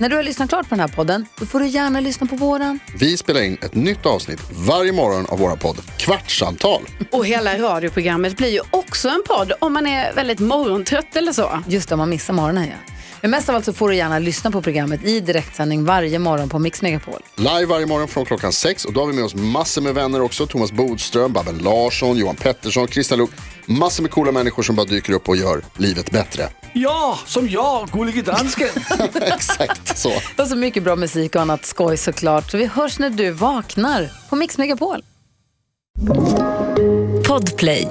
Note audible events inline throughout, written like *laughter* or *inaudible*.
när du har lyssnat klart på den här podden, då får du gärna lyssna på våran. Vi spelar in ett nytt avsnitt varje morgon av våra podd Kvartsamtal. Och hela radioprogrammet blir ju också en podd om man är väldigt morgontrött eller så. Just det, om man missar morgonen ja. Men mest av allt så får du gärna lyssna på programmet i direktsändning varje morgon på Mix Megapol. Live varje morgon från klockan sex och då har vi med oss massor med vänner också. Thomas Bodström, Babben Larsson, Johan Pettersson, Christian Luuk. Massor med coola människor som bara dyker upp och gör livet bättre. Ja, som jag, Gullige Dansken. *laughs* Exakt så. Och så mycket bra musik och annat skoj såklart. Så vi hörs när du vaknar på Mix Megapol. Podplay.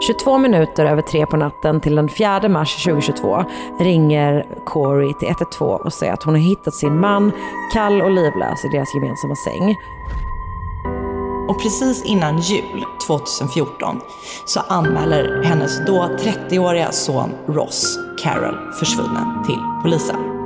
22 minuter över tre på natten till den 4 mars 2022 ringer Corey till 112 och säger att hon har hittat sin man kall och livlös i deras gemensamma säng. Och precis innan jul 2014 så anmäler hennes då 30-åriga son Ross Carroll försvunnen till polisen.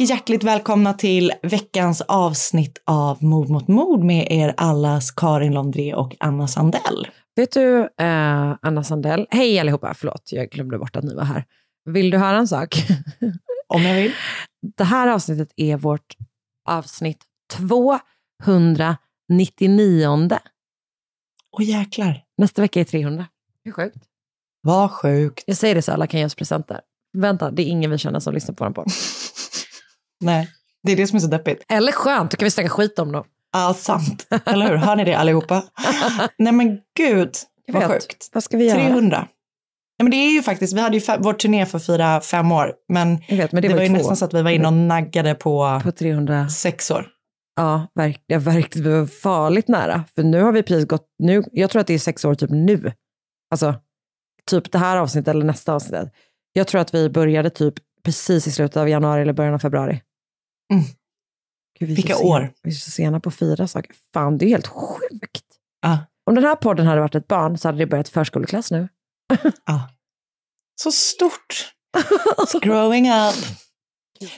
Och hjärtligt välkomna till veckans avsnitt av Mord mot mord med er allas Karin Londré och Anna Sandell. Vet du, eh, Anna Sandell, hej allihopa, förlåt, jag glömde bort att ni var här. Vill du höra en sak? *laughs* Om jag vill. Det här avsnittet är vårt avsnitt 299. Åh jäklar, Nästa vecka är 300. Hur sjukt? vad sjukt. Jag säger det så alla kan ge oss presenter. Vänta, det är ingen vi känner som lyssnar på den på. *laughs* Nej, det är det som är så deppigt. Eller skönt, då kan vi snacka skit om dem. Ja, sant. Eller hur? Hör ni det allihopa? *laughs* Nej men gud, Jag vad vet. sjukt. Vad ska vi göra? 300. Ja, men det är ju faktiskt, vi hade ju vår turné för fyra, fem år, men Jag vet, men det, det, var ju två. nästan så att vi var inne och naggade på På 300. sex år. Ja, verkligen. verkligen vi var farligt nära. För nu har vi precis gått, nu, jag tror att det är sex år typ nu. Alltså, typ det här avsnittet eller nästa avsnitt. Jag tror att vi började typ precis i slutet av januari eller början av februari. Mm. Gud, vi Vilka sena- år. Vi är så sena på fyra saker. Fan, det är helt sjukt. Ja. Om den här podden hade varit ett barn så hade det börjat förskoleklass nu. *laughs* Ja. Så stort. It's growing up.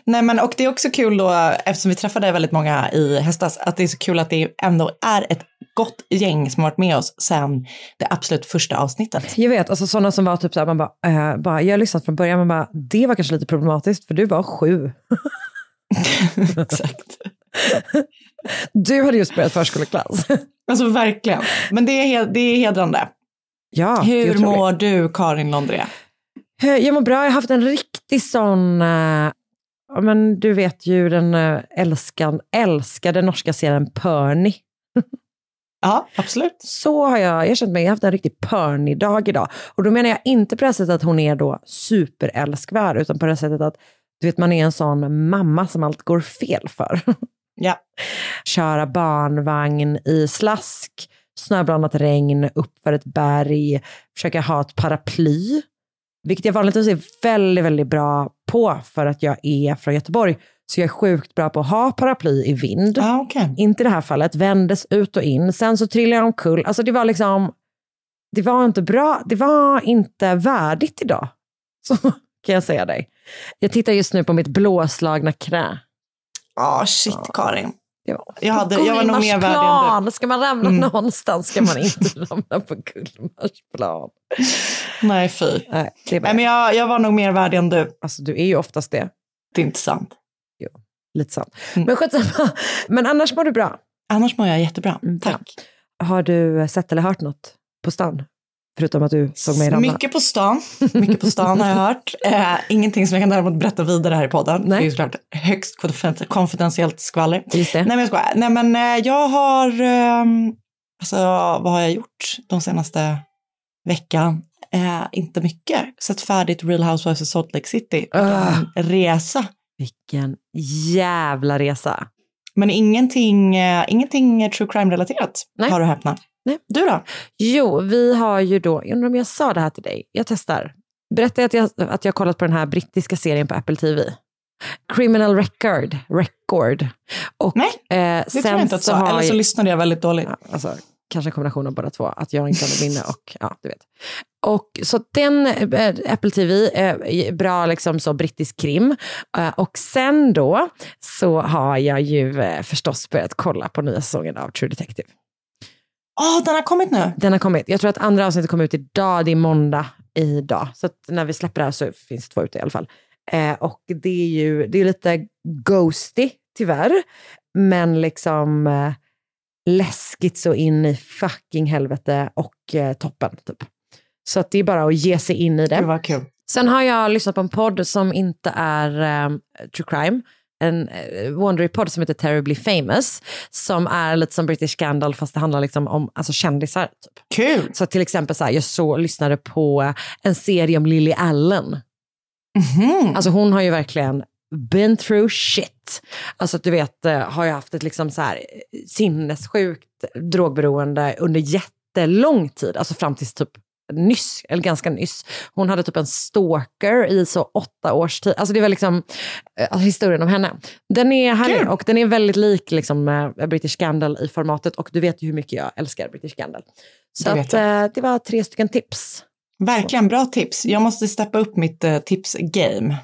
Nej, men, och det är också kul då, eftersom vi träffade väldigt många i höstas, att det är så kul att det ändå är ett gott gäng som har varit med oss sedan det absolut första avsnittet. Jag vet, alltså sådana som var typ såhär, man bara, eh, bara, jag har lyssnat från början, men bara, det var kanske lite problematiskt för du var sju. *laughs* *laughs* Exakt. Du hade just börjat förskoleklass. Alltså verkligen. Men det är, det är hedrande. Ja, Hur mår du, Karin Londré? Eh, Jag mår bra, jag har haft en riktig sån, eh, ja, men du vet ju den uh, älskan, älskade norska serien Perny. *laughs* Ja, absolut. Så har jag, jag känt mig, jag har haft en riktig Perny-dag idag. Och då menar jag inte på det sättet att hon är då superälskvärd, utan på det sättet att du vet, man är en sån mamma som allt går fel för. Ja. Köra barnvagn i slask, snöblandat regn, uppför ett berg, försöka ha ett paraply. Vilket jag vanligtvis är väldigt, väldigt bra på för att jag är från Göteborg. Så jag är sjukt bra på att ha paraply i vind. Ja, okej. Inte i det här fallet, vändes ut och in. Sen så trillade jag omkull. Alltså det var liksom, det var inte bra, det var inte värdigt idag. Så kan jag säga dig. Jag tittar just nu på mitt blåslagna knä. Ja, shit Karin. Ja. Jag, hade, jag var nog mer värdig än du. Ska man ramla Mm. någonstans ska man *laughs* inte ramla på Gullmarsplan. Nej, fy. Nej, det är bara, Nej, men jag, jag var nog mer värdig än du. alltså, du är ju oftast det. Det är inte sant. Lite sant. Mm. Men skitsamma. Men annars mår du bra. Annars mår jag jättebra. Mm, Tack. Har du sett eller hört något på stan? Förutom att du såg mig ramla. Mycket på stan. Mycket på stan har jag hört. *laughs* Eh, ingenting som jag kan däremot berätta vidare här i podden. Nej. Det är ju såklart högst konfiden- konfidentiellt skvaller. Just det. Nej men jag skojar. Nej men eh, jag har, ehm, alltså vad har jag gjort de senaste veckan? Eh, inte mycket. Sett färdigt Real Housewives of Salt Lake City. En resa. Vilken jävla resa. Men ingenting, eh, ingenting true crime-relaterat, har du häpnat. Nej. Du då? Jo, vi har ju då, jag undrar om jag sa det här till dig, jag testar. Berättade jag att jag, att jag kollat på den här brittiska serien på Apple TV. Criminal Record. Record. Och, Nej, eh, Det tror jag inte att så Eller så lyssnade jag väldigt dåligt. Ja, alltså, kanske en kombination av båda två, att jag inte hade minne och ja, du vet. Och så den, eh, Apple TV, eh, bra liksom så brittisk krim. Eh, och sen då så har jag ju eh, förstås börjat kolla på nya säsongen av True Detective. Åh, den har kommit nu. Den har kommit, jag tror att andra avsnittet kommer ut idag, det är måndag idag. Så att när vi släpper det här så finns det två ute i alla fall. Eh, och det är ju det är lite ghosty, tyvärr. Men liksom eh, läskigt så in i fucking helvete och eh, toppen. Typ. Så att det är bara att ge sig in i Det det. var kul. Sen har jag lyssnat på en podd som inte är eh, true crime. En eh, Wondery-podd som heter Terribly Famous. Som är lite som British Scandal fast det handlar liksom om alltså, kändisar. Typ. Kul. Så till exempel så här, jag så, lyssnade på en serie om Lily Allen. Mhm. Alltså hon har ju verkligen been through shit. Alltså att du vet, eh, har ju haft ett liksom så här eh, sinnessjukt drogberoende under jättelång tid. Alltså fram tills typ nyss, eller ganska nyss. Hon hade typ en stalker i så åtta års tid. Alltså det var liksom eh, historien om henne. Den är härlig Kul. och den är väldigt lik liksom, eh, British Scandal i formatet och du vet ju hur mycket jag älskar British Scandal. Så Det att, eh, det var tre stycken tips. Verkligen bra tips. Jag måste steppa upp mitt uh, tips-game.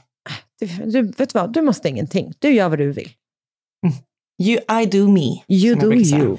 Du, du, vet vad, du måste ingenting. Du gör vad du vill. You, I do me. You do you.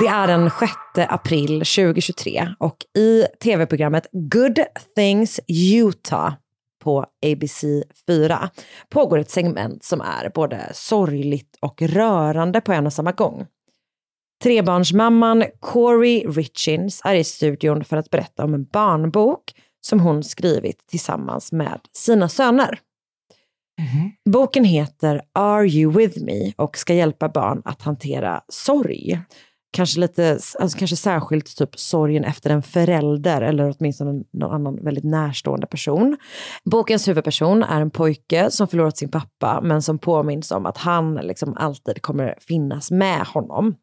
Det är den 6 april 2023 och i tv-programmet Good Things Utah på ABC 4 pågår ett segment som är både sorgligt och rörande på en och samma gång. Trebarnsmamman Corey Richins är i studion för att berätta om en barnbok som hon skrivit tillsammans med sina söner. Boken heter Are you with me och ska hjälpa barn att hantera sorg. Kanske, lite, alltså kanske särskilt typ sorgen efter en förälder eller åtminstone någon annan väldigt närstående person. Bokens huvudperson är en pojke som förlorat sin pappa men som påminns om att han liksom alltid kommer finnas med honom.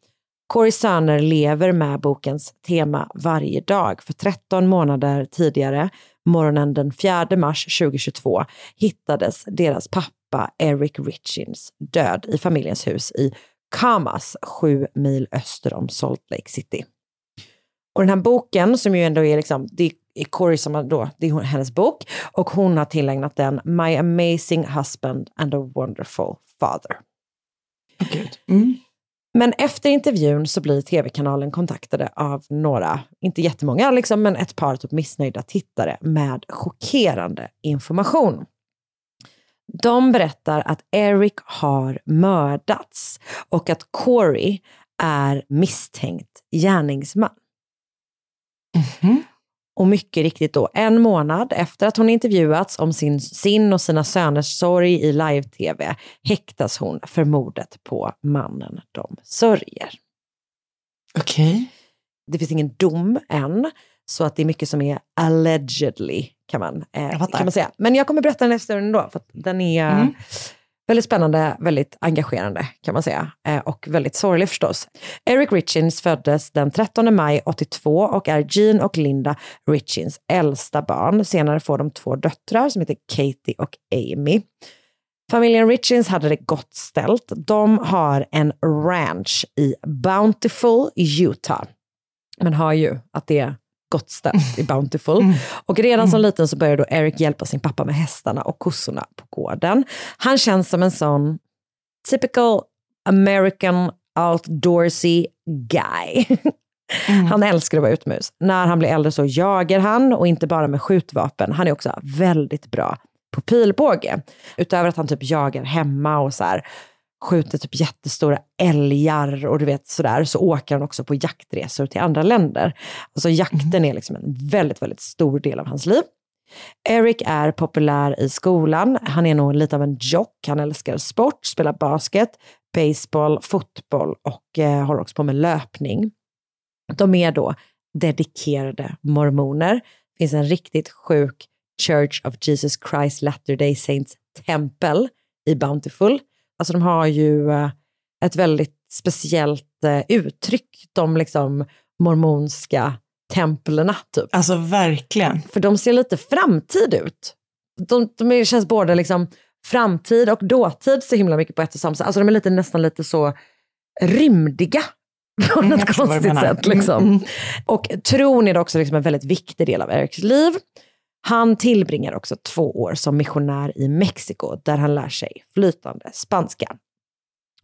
Corys söner lever med bokens tema varje dag. För 13 månader tidigare, morgonen den 4 mars 2022, hittades deras pappa Eric Richins död i familjens hus i Kamas, sju mil öster om Salt Lake City. Och den här boken, som ju ändå är liksom, det är Corey som har då, det är hennes bok, och hon har tillägnat den My Amazing Husband and a Wonderful Father. Mm. Men efter intervjun så blir tv-kanalen kontaktade av några, inte jättemånga, liksom, men ett par typ missnöjda tittare med chockerande information. De berättar att Eric har mördats och att Corey är misstänkt gärningsman. Och mycket riktigt då, en månad efter att hon intervjuats om sin, sin och sina söners sorg i live-tv häktas hon för mordet på mannen de sörjer. Okej. Det finns ingen dom än, så att det är mycket som är allegedly, kan man, eh, kan man säga. Men jag kommer berätta den historien ändå, för att den är Mm. väldigt spännande, väldigt engagerande kan man säga. Eh, och väldigt sorglig förstås. Eric Richins föddes den 13 maj 82 och är Jean och Linda Richins äldsta barn. Senare får de två döttrar som heter Katie och Amy. Familjen Richins hade det gott ställt. De har en ranch i Bountiful, Utah. Man hör ju att det gott ställt i Bountiful. Och redan som liten så började då Eric hjälpa sin pappa med hästarna och kossorna på gården. Han känns som en sån typical American outdoorsy guy. Han älskar att vara utomhus. När han blir äldre så jagar han och inte bara med skjutvapen. Han är också väldigt bra på pilbåge. Utöver att han typ jagar hemma och så här, skjuter typ jättestora älgar och du vet sådär, så åker han också på jaktresor till andra länder. Alltså jakten är liksom en väldigt, väldigt stor del av hans liv. Eric är populär i skolan. Han är nog lite av en jock. Han älskar sport, spelar basket, baseball, fotboll och eh, håller också på med löpning. De är då dedikerade mormoner. Det finns en riktigt sjuk Church of Jesus Christ Latter-day Saints tempel i Bountiful. Alltså de har ju eh, ett väldigt speciellt eh, uttryck, de liksom mormonska templerna. Typ. Alltså verkligen. För de ser lite framtid ut. De, de känns både liksom framtid och dåtid så himla mycket på ett och samma sätt. Alltså de är lite, nästan lite så rymdiga *laughs* på Mm, något konstigt sätt. Liksom. Mm. Och tron är också liksom en väldigt viktig del av Eriks liv. Han tillbringar också två år som missionär i Mexiko där han lär sig flytande spanska.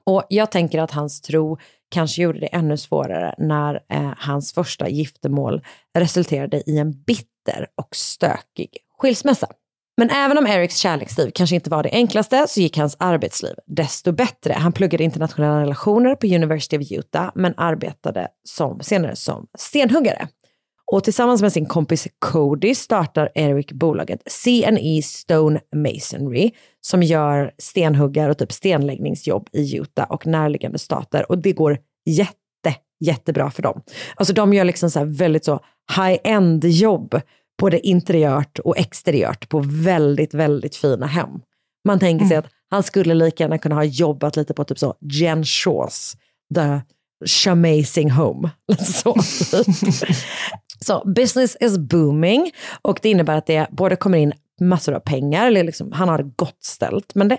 Och jag tänker att hans tro kanske gjorde det ännu svårare när eh, hans första giftermål resulterade i en bitter och stökig skilsmässa. Men även om Erics kärleksliv kanske inte var det enklaste så gick hans arbetsliv desto bättre. Han pluggade internationella relationer på University of Utah men arbetade som, senare som stenhuggare. Och tillsammans med sin kompis Cody startar Eric bolaget C&E Stone Masonry som gör stenhuggar och typ stenläggningsjobb i Utah och närliggande stater. Och det går jätte, jättebra för dem. Alltså de gör liksom så här väldigt så high-end jobb, både interiört och exteriört på väldigt, väldigt fina hem. Man tänker sig att han skulle lika gärna kunna ha jobbat lite på typ så Jen Shaws The Shamazing Home. *laughs* Så, typ så business is booming och det innebär att det både kommer in massor av pengar, eller liksom, han har det gott ställt. Men det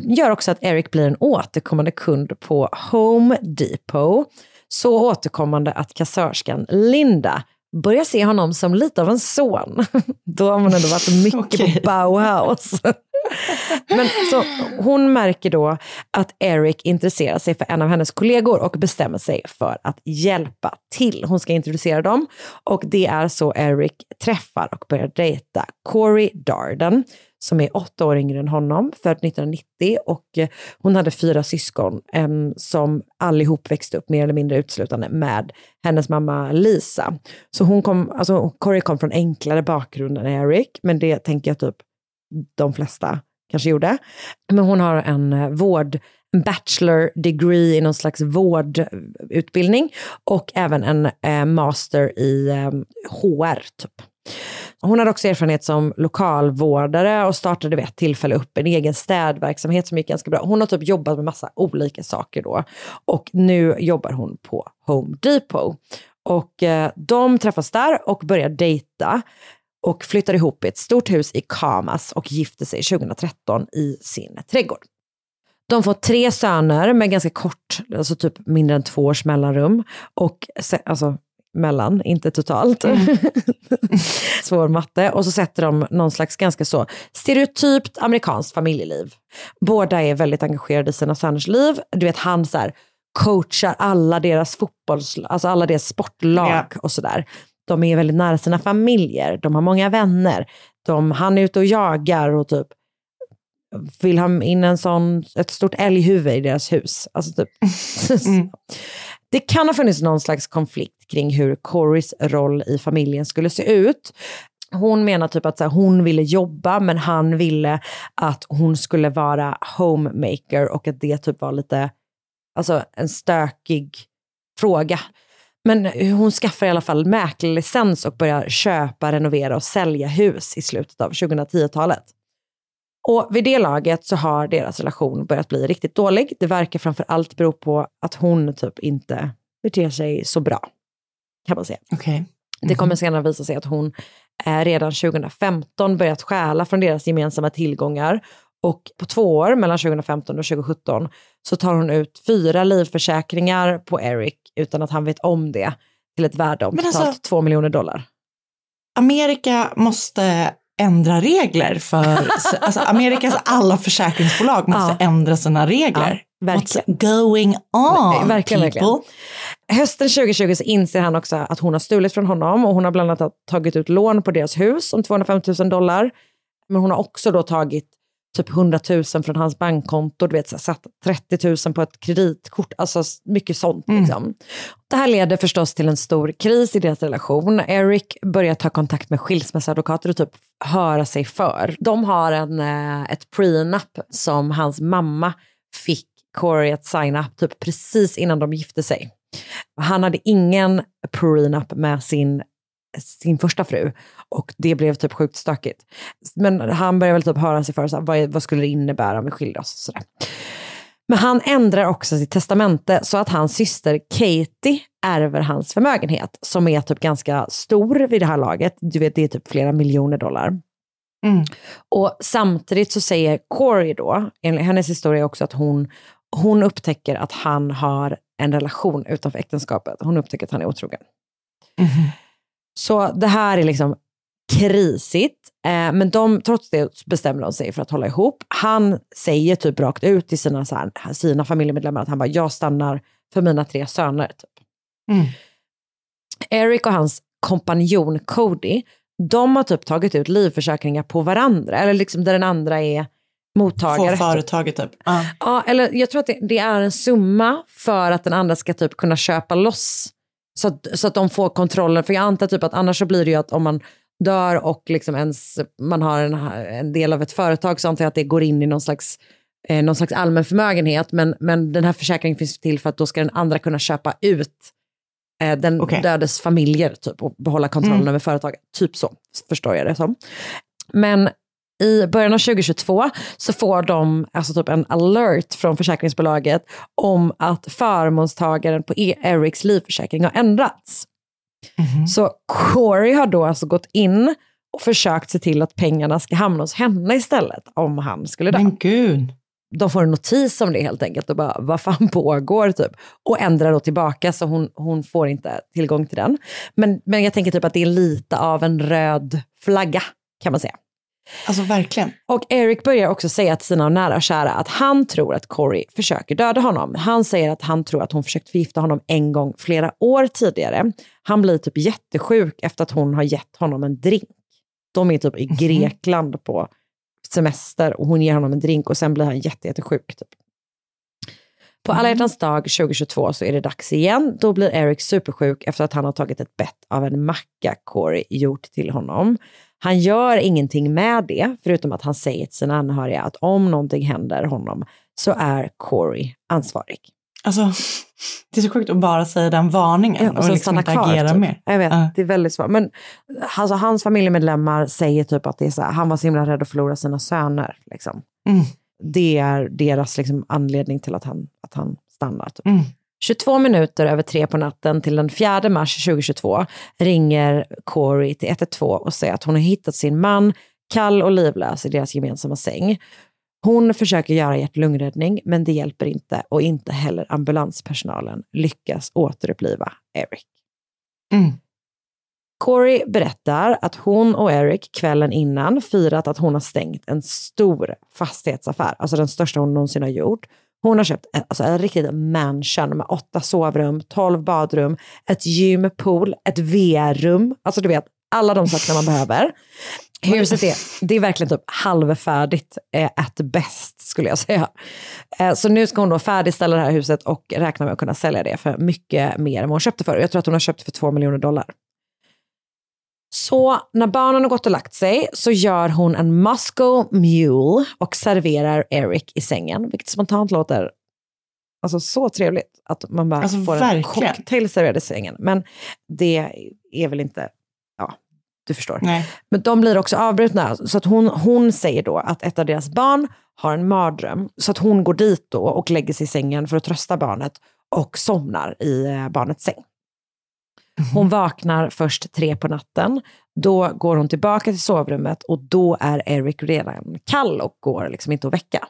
gör också att Eric blir en återkommande kund på Home Depot. Så återkommande att kassörskan Linda börjar se honom som lite av en son. *laughs* Då har man ändå varit mycket Okej. på Bauhaus. *laughs* Men så hon märker då att Eric intresserar sig för en av hennes kollegor och bestämmer sig för att hjälpa till. Hon ska introducera dem och det är så Eric träffar och börjar dejta Corey Darden som är åtta år yngre än honom, född 1990 och eh, hon hade fyra syskon som allihop växte upp mer eller mindre uteslutande med hennes mamma Lisa. Så hon kom, alltså Corey kom från enklare bakgrund än Eric, men det tänker jag typ de flesta kanske gjorde. Men hon har en eh, vård, en bachelor degree i någon slags vårdutbildning och även en eh, master i eh, HR. Typ. Hon hade också erfarenhet som lokalvårdare och startade vid ett tillfälle upp en egen städverksamhet som gick ganska bra. Hon har typ jobbat med massa olika saker då och nu jobbar hon på Home Depot. Och eh, de träffas där och börjar dejta och flyttar ihop i ett stort hus i Kamas och gifter sig 2013 i sin trädgård. De får tre söner med ganska kort, alltså typ mindre än två års mellanrum. Och se- alltså mellan, inte totalt. *laughs* Svår matte. Och så sätter de någon slags ganska så stereotypt amerikanskt familjeliv. Båda är väldigt engagerade i sina söners liv. Du vet han så här, coachar alla deras fotbolls, alltså alla deras sportlag och sådär. De är väldigt nära sina familjer, de har många vänner. De, han är ute och jagar och typ vill ha in en sån, ett stort älghuvud i deras hus. Alltså typ. *laughs* Det kan ha funnits någon slags konflikt kring hur Corys roll i familjen skulle se ut. Hon menar typ att så här, hon ville jobba men han ville att hon skulle vara homemaker och att det typ var lite, alltså en stökig fråga. Men hon skaffar i alla fall mäklarlicens och börjar köpa, renovera och sälja hus i slutet av 2010-talet. Och vid det laget så har deras relation börjat bli riktigt dålig. Det verkar framför allt bero på att hon typ inte beter sig så bra, kan man säga. Okej. Det kommer senare visa sig att hon eh, redan 2015 börjat stjäla från deras gemensamma tillgångar Och på två år, mellan 2015 och 2017, så tar hon ut fyra livförsäkringar på Eric utan att han vet om det till ett värde om Men totalt alltså- två miljoner dollar. Amerika måste ändra regler för, *laughs* alltså Amerikas alla försäkringsbolag måste Ja. ändra sina regler. Ja, verkligen. What's going on Verkligen, verkligen. people? Hösten 2020 så inser han också att hon har stulit från honom och hon har bland annat tagit ut lån på deras hus om 250 000 dollar. Men hon har också då tagit typ 100 000 från hans bankkonto, du vet, så satt 30 000 på ett kreditkort, alltså mycket sånt. Liksom. Det här leder förstås till en stor kris i deras relation. Eric börjar ta kontakt med skilsmässoadvokater och typ höra sig för. De har en, eh, ett prenup som hans mamma fick Corey att signa typ precis innan de gifte sig. Han hade ingen prenup med sin, sin första fru och det blev typ sjukt stökigt. Men han började väl typ höra sig för, så här, vad, vad skulle det innebära om vi skilde oss? Sådär. Men han ändrar också sitt testamente så att hans syster Katie ärver hans förmögenhet som är typ ganska stor vid det här laget. Du vet, det är typ flera miljoner dollar. Mm. Och samtidigt så säger Corey då, enligt hennes historia också att hon, hon upptäcker att han har en relation utanför äktenskapet. Hon upptäcker att han är otrogen. Så det här är liksom krisigt. Eh, men de, trots det bestämmer de sig för att hålla ihop. Han säger typ rakt ut till sina, så här, sina familjemedlemmar att han bara, jag stannar för mina tre söner. Typ. Mm. Eric och hans kompanjon Cody, de har typ tagit ut livförsäkringar på varandra. Eller liksom där den andra är mottagare. Få företaget typ. Ja. Ja, eller jag tror att det, det är en summa för att den andra ska typ kunna köpa loss. Så att, så att de får kontrollen. För jag antar typ att annars så blir det ju att om man dör och liksom ens, man har en, en del av ett företag så antar jag att det går in i någon slags, eh, någon slags allmän förmögenhet. Men, men den här försäkringen finns till för att då ska den andra kunna köpa ut eh, den Okej. dödes familjer typ, och behålla kontrollen Mm. över företaget. Typ så, förstår jag det som. Men i början av 2022 så får de alltså typ en alert från försäkringsbolaget om att förmånstagaren på E- Erics livförsäkring har ändrats. Så Corey har då alltså gått in och försökt se till att pengarna ska hamna hos henne istället om han skulle dö. Men gud. De får en notis om det helt enkelt och bara, vad fan pågår typ? Och ändrar då tillbaka så hon, hon får inte tillgång till den. Men, men jag tänker typ att det är lite av en röd flagga kan man säga. Alltså verkligen. Och Eric börjar också säga till sina nära och kära att han tror att Corey försöker döda honom. Han säger att han tror att hon försökt förgifta honom en gång flera år tidigare. Han blir typ jättesjuk efter att hon har gett honom en drink. De är typ i Grekland på semester och hon ger honom en drink och sen blir han jätte, jättesjuk. Typ. På alla hjärtans dag 2022 så är det dags igen. Då blir Eric supersjuk efter att han har tagit ett bett av en macka Corey gjort till honom. Han gör ingenting med det, förutom att han säger till sina anhöriga att om någonting händer honom så är Corey ansvarig. Alltså, det är så sjukt att bara säga den varningen Ja, och, och liksom stanna inte kvar. agera typ. mer. Jag vet, Ja. det är väldigt svårt. Men alltså, hans familjemedlemmar säger typ att det är så här, han var så himla rädd att förlora sina söner. Liksom. Mm. Det är deras liksom, anledning till att han, att han stannar. Typ. Mm. 22 minuter över tre på natten till den 4 mars 2022 ringer Corey till 112 och säger att hon har hittat sin man kall och livlös i deras gemensamma säng. Hon försöker göra hjärt-lungräddning men det hjälper inte och inte heller ambulanspersonalen lyckas återuppliva Eric. Mm. Corey berättar att hon och Eric kvällen innan firat att hon har stängt en stor fastighetsaffär, alltså den största hon någonsin har gjort. Hon har köpt en, alltså en riktig mansion med åtta sovrum, tolv badrum, ett gym, pool, ett VR-rum. Alltså du vet, alla de sakerna man behöver. *laughs* Huset är, det är verkligen typ halvfärdigt eh, at best skulle jag säga. Eh, så nu ska hon då färdigställa det här huset och räkna med att kunna sälja det för mycket mer än vad hon köpte för. Jag tror att hon har köpt det för två miljoner dollar. Så när barnen har gått och lagt sig så gör hon en Moscow Mule och serverar Eric i sängen, vilket spontant låter alltså, så trevligt att man bara Alltså, får en verkligen. cocktail serverad i sängen. Men det är väl inte, ja, du förstår. Nej. Men de blir också avbrutna. Så att hon, hon säger då att ett av deras barn har en mardröm. Så att hon går dit då och lägger sig i sängen för att trösta barnet och somnar i eh, barnets säng. Hon vaknar först tre på natten. Då går hon tillbaka till sovrummet och då är Eric redan kall och går liksom inte att väcka.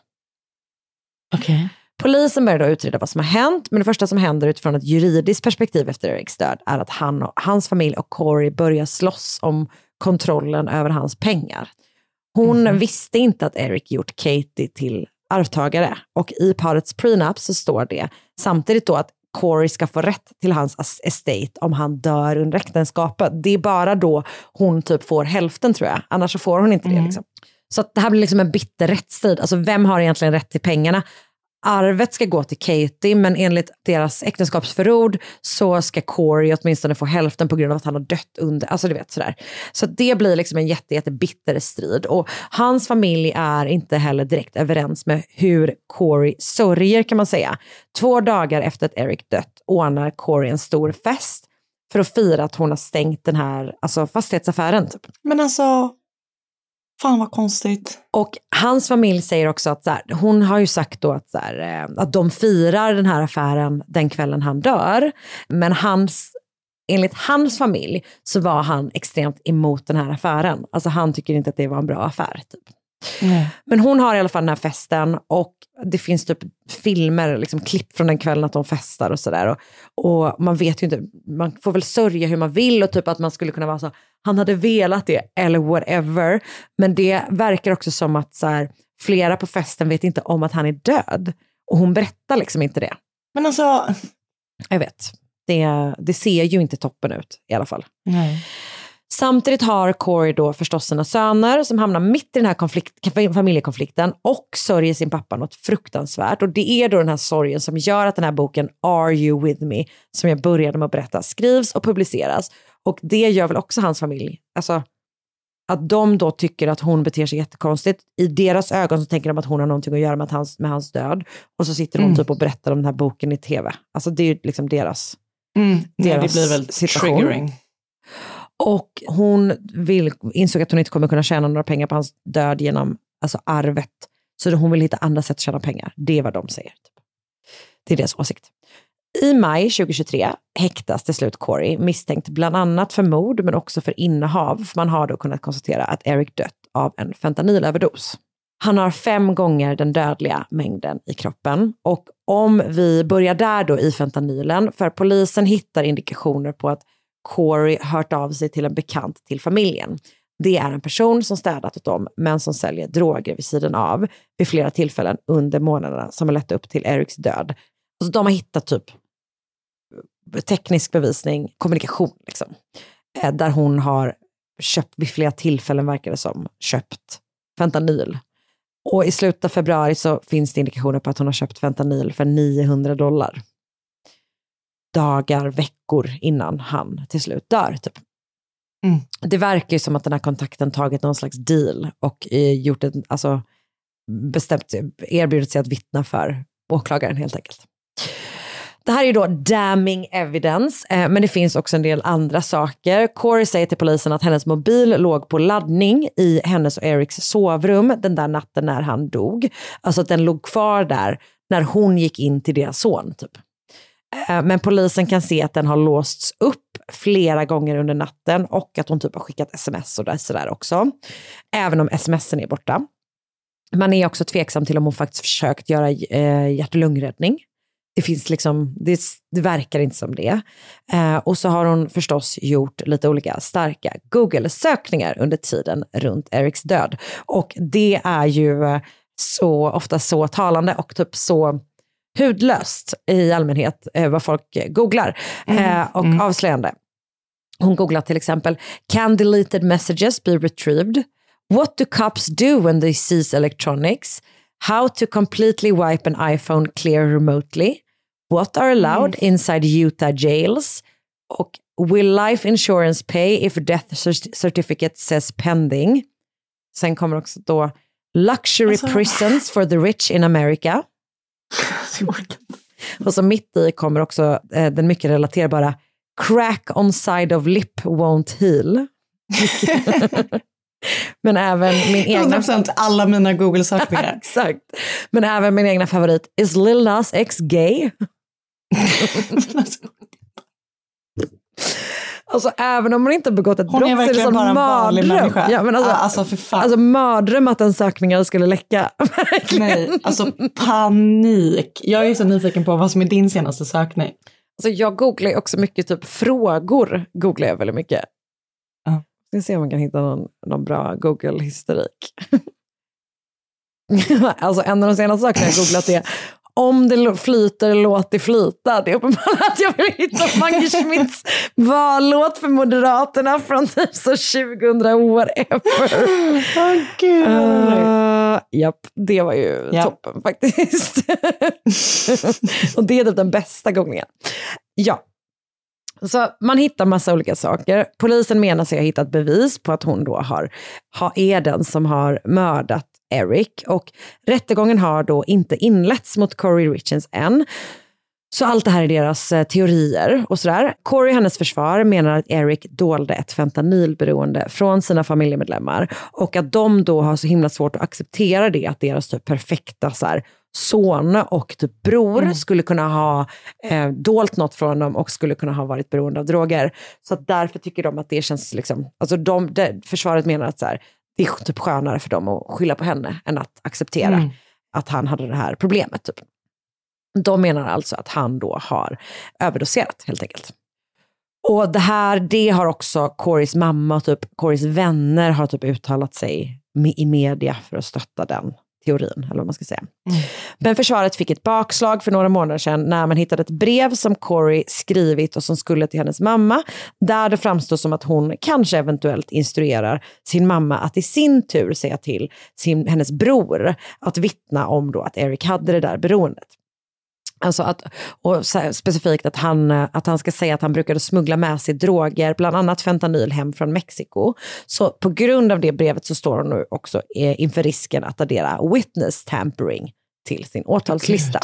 Okej. Polisen börjar då utreda vad som har hänt, men det första som händer utifrån ett juridiskt perspektiv efter Erics död är att han och hans familj och Corey börjar slåss om kontrollen över hans pengar. Hon visste inte att Eric gjort Katie till arvtagare och i parets prenup så står det samtidigt då att Corey ska få rätt till hans estate om han dör under äktenskapet. Det är bara då hon typ får hälften tror jag, annars får hon inte det. Liksom. Så det här blir liksom en bitter rättsstrid. Alltså vem har egentligen rätt till pengarna? Arvet ska gå till Katie, men enligt deras äktenskapsförord så ska Corey åtminstone få hälften på grund av att han har dött under, alltså du vet sådär. Så det blir liksom en jätte, jätte bitter strid. Och hans familj är inte heller direkt överens med hur Corey sörjer kan man säga. Två dagar efter att Eric dött ordnar Corey en stor fest för att fira att hon har stängt den här alltså fastighetsaffären. Typ. Men alltså, fan vad konstigt. Och hans familj säger också att så här, hon har ju sagt då att, så här, eh, att de firar den här affären den kvällen han dör. Men hans, enligt hans familj så var han extremt emot den här affären. Alltså han tycker inte att det var en bra affär. Typ. Men hon har i alla fall den här festen och det finns typ filmer, liksom klipp från den kvällen att de festar och sådär. Och, och man vet ju inte, man får väl sörja hur man vill och typ att man skulle kunna vara så, han hade velat det eller whatever. Men det verkar också som att så här, flera på festen vet inte om att han är död. Och hon berättar liksom inte det. Men alltså, Jag vet, det, det ser ju inte toppen ut i alla fall. nej. Samtidigt har Corey då förstås sina söner som hamnar mitt i den här konflikt, familjekonflikten och sörjer sin pappa något fruktansvärt. Och det är då den här sorgen som gör att den här boken Are You With Me, som jag började med att berätta, skrivs och publiceras. Och det gör väl också hans familj. Alltså, att de då tycker att hon beter sig jättekonstigt. I deras ögon så tänker de att hon har någonting att göra med hans, med hans död. Och så sitter hon Mm. typ och berättar om den här boken i tv. Alltså det är ju liksom deras Mm. Nej, det deras blir väl situation. triggering. Och hon vill, insåg att hon inte kommer kunna tjäna några pengar på hans död genom alltså arvet. Så hon vill hitta andra sätt att tjäna pengar. Det är vad de säger. Typ. Det är deras åsikt. I maj 2023 häktas till slut Corey misstänkt bland annat för mord men också för innehav. För man har då kunnat konstatera att Eric dött av en fentanylöverdos. Han har fem gånger den dödliga mängden i kroppen. Och om vi börjar där då i fentanylen, för polisen hittar indikationer på att Corey hört av sig till en bekant till familjen. Det är en person som städat åt dem, men som säljer droger vid sidan av vid flera tillfällen under månaderna som har lett upp till Erics död. Alltså, de har hittat typ eh, teknisk bevisning, kommunikation, liksom, eh, där hon har köpt vid flera tillfällen, verkar det som, köpt fentanyl. Och i slutet av februari så finns det indikationer på att hon har köpt fentanyl för 900 dollar. Dagar, veckor innan han till slut dör. Typ. Mm. Det verkar ju som att den här kontakten tagit någon slags deal och eh, gjort en, alltså, bestämt, erbjudit sig att vittna för åklagaren helt enkelt. Det här är ju då damning evidence, eh, men det finns också en del andra saker. Corey säger till polisen att hennes mobil låg på laddning i hennes och Erics sovrum den där natten när han dog. Alltså att den låg kvar där när hon gick in till deras son. Typ. Eh, men polisen kan se att den har låsts upp flera gånger under natten och att hon typ har skickat sms och där, sådär också. Även om smsen är borta. Man är också tveksam till om hon faktiskt försökt göra eh, hjärt och lungräddning. Det, finns liksom, det, det verkar inte som det. Eh, och så har hon förstås gjort lite olika starka Google-sökningar under tiden runt Erics död. Och det är ju så ofta så talande och typ så hudlöst i allmänhet eh, vad folk eh, googlar eh, och avslöjande. Hon googlar till exempel “Can deleted messages be retrieved?” “What do cops do when they seize electronics?” “How to completely wipe an iPhone clear remotely?” “What are allowed inside Utah jails?” och “Will life insurance pay if death cer- certificate says pending?” Sen kommer också då “Luxury Alltså- prisons for the rich in America” *laughs* Och så mitt i kommer också eh, den mycket relaterbara crack on side of lip won't heal. *laughs* Men även min egna... 100% alla mina Google-sökningar. *laughs* Exakt. Men även min egna favorit, is Lil Nas X gay? *laughs* Alltså även om hon inte begått ett Hon är brott så är det sån bara mardröm. Ja, men alltså, Ja, alltså, för fan. alltså mardröm att en sökningar skulle läcka. *laughs* Nej, alltså panik. Jag är så nyfiken på vad som är din senaste sökning. Alltså jag googlar också mycket typ frågor. Googlar jag väldigt mycket. Ja. Ska se om man kan hitta någon, någon bra Google-historik. *laughs* alltså en av de senaste sakerna jag googlat är om det flyter, låt det flyta. Det är uppenbarligen att jag vill hitta Mange Schmidts vallåt för Moderaterna från typ så 2000 whatever. Åh gud. Uh, japp, det var ju Ja. toppen faktiskt. *laughs* och det är typ den bästa googlingen. Ja. Så man hittar massa olika saker. Polisen menar sig ha hittat bevis på att hon då har, har, är den som har mördat Eric. Och rättegången har då inte inletts mot Corey Richards än. Så allt det här är deras eh, teorier och sådär. Corey och hennes försvar menar att Eric dolde ett fentanylberoende från sina familjemedlemmar och att de då har så himla svårt att acceptera det, att deras typ perfekta så här, son och typ bror skulle kunna ha eh, dolt något från dem och skulle kunna ha varit beroende av droger. Så därför tycker de att det känns, liksom, alltså de, det, försvaret menar att så här, det är typ skönare för dem att skylla på henne än att acceptera Mm. att han hade det här problemet. Typ. De menar alltså att han då har överdoserat helt enkelt. Och det här, det har också Corys mamma och typ Corys vänner har typ uttalat sig i media för att stötta den teorin, eller vad man ska säga. Men försvaret fick ett bakslag för några månader sedan när man hittade ett brev som Corey skrivit och som skulle till hennes mamma, där det framstår som att hon kanske eventuellt instruerar sin mamma att i sin tur säga till sin, hennes bror att vittna om då att Eric hade det där beroendet. Alltså att, och specifikt att han, eh, att han ska säga att han brukade smuggla med sig droger, bland annat fentanyl hem från Mexiko. Så på grund av det brevet så står hon nu också eh, inför risken att addera witness tampering till sin åtalslista.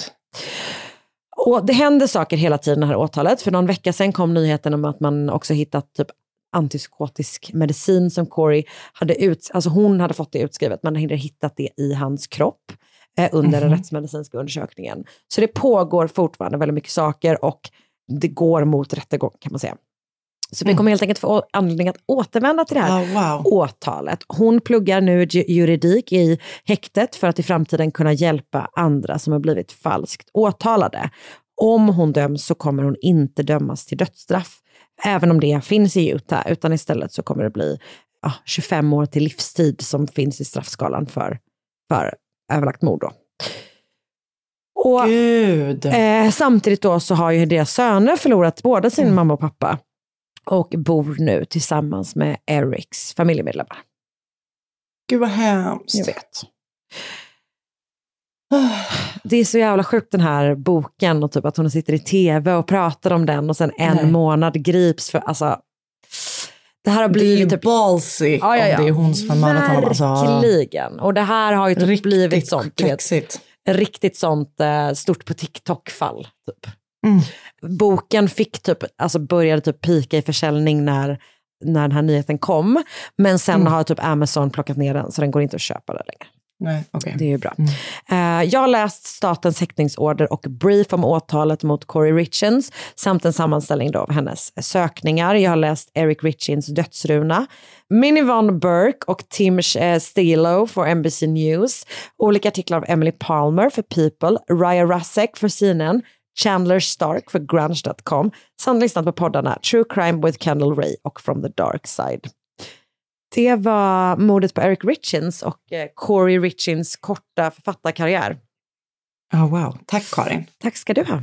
Och det händer saker hela tiden i det här åtalet. För någon vecka sedan kom nyheten om att man också hittat typ antipsykotisk medicin som Corey hade ut, alltså hon hade fått det utskrivet, man hade hittat det i hans kropp eh, under den Mhm. rättsmedicinska undersökningen. Så det pågår fortfarande väldigt mycket saker och det går mot rättegång kan man säga. Så vi kommer helt enkelt få anledning att återvända till det här Oh, wow. åtalet. Hon pluggar nu ju- juridik i häktet för att i framtiden kunna hjälpa andra som har blivit falskt åtalade. Om hon döms så kommer hon inte dömas till dödsstraff, även om det finns i Utah, utan istället så kommer det bli ja, 25 år till livstid som finns i straffskalan för, för överlagt mord. Då. Och, Gud. Eh, samtidigt då så har ju deras söner förlorat båda sin mamma och pappa och bor nu tillsammans med Erics familjemedlemmar. Gud vad hemskt. Jag vet. Det är så jävla sjukt den här boken och typ att hon sitter i tv och pratar om den och sen en Nej. månad grips för, alltså. Det här har Det är ju blivit typ ballsy Ja, ja, ja. om det är hon som har mördat honom. Alltså, Verkligen. Och det här har ju typ Riktigt blivit sånt, vet, riktigt sånt eh, stort på TikTok-fall. Typ. Mm. Boken fick typ, alltså började typ pika i försäljning när, när den här nyheten kom. Men sen Mm. har typ Amazon plockat ner den så den går inte att köpa där längre. Nej, okej. Det är ju bra. Mm. Eh, jag har läst statens häktningsorder och brief om åtalet mot Corey Richens samt en sammanställning då av hennes sökningar. Jag har läst Eric Richins dödsruna, Minnie Von Burke och Tim eh, Stilo för NBC News, olika artiklar av Emily Palmer för People, Raya Rusek för CNN, Chandler Stark för Grunge.com samt lyssnat på poddarna True Crime with Kendall Ray och From the Dark Side. Det var mordet på Eric Richins och eh, Corey Richins korta författarkarriär. Oh, wow. Tack Karin. Tack ska du ha.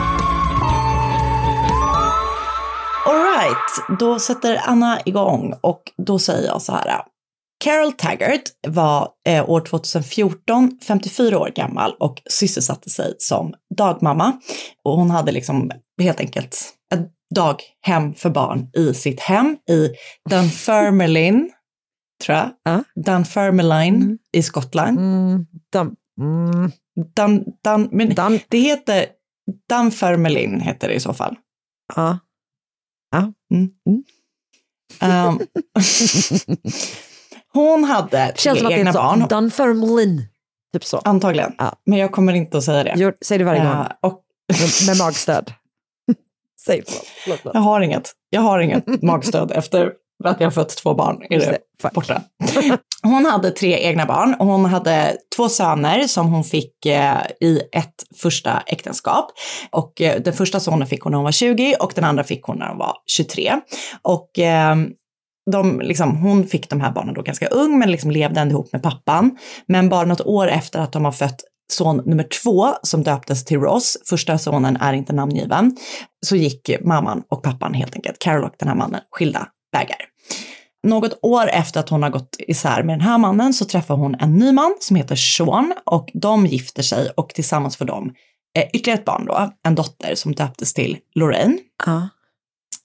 gardinerna. All right, då sätter Anna igång och då säger jag så här. Carol Taggart var eh, år 2014 54 år gammal och sysselsatte sig som dagmamma. Och hon hade liksom helt enkelt ett daghem för barn i sitt hem i Dunfermline, *laughs* tror jag. Ja. Dunfermline i Skottland. Mm, dum, mm, Dun, dun, men dun, det heter Dunfermline heter det i så fall. ja. Um, *laughs* hon hade Känns tre är egna barn. Dunfermline. Typ så. Antagligen. Ja. Men jag kommer inte att säga det. Gör, säg det varje gång. Eh, och Med, med magstöd. *laughs* säg förlåt. förlåt, förlåt. jag har inget. Jag har inget magstöd efter att jag har fött två barn. Är det borta. *laughs* Hon hade tre egna barn och hon hade två söner som hon fick eh, i ett första äktenskap. Och eh, den första sonen fick hon när hon var 20 och den andra fick hon när hon var 23. Och eh, de, liksom, hon fick de här barnen då ganska ung men liksom levde ändå ihop med pappan. Men bara något år efter att de har fött son nummer två som döptes till Ross, första sonen är inte namngiven, så gick mamman och pappan helt enkelt, Carol och den här mannen, skilda vägar. Något år efter att hon har gått isär med den här mannen så träffar hon en ny man som heter Sean och de gifter sig och tillsammans får de eh, ytterligare ett barn då, en dotter som döptes till Lorraine. Ja.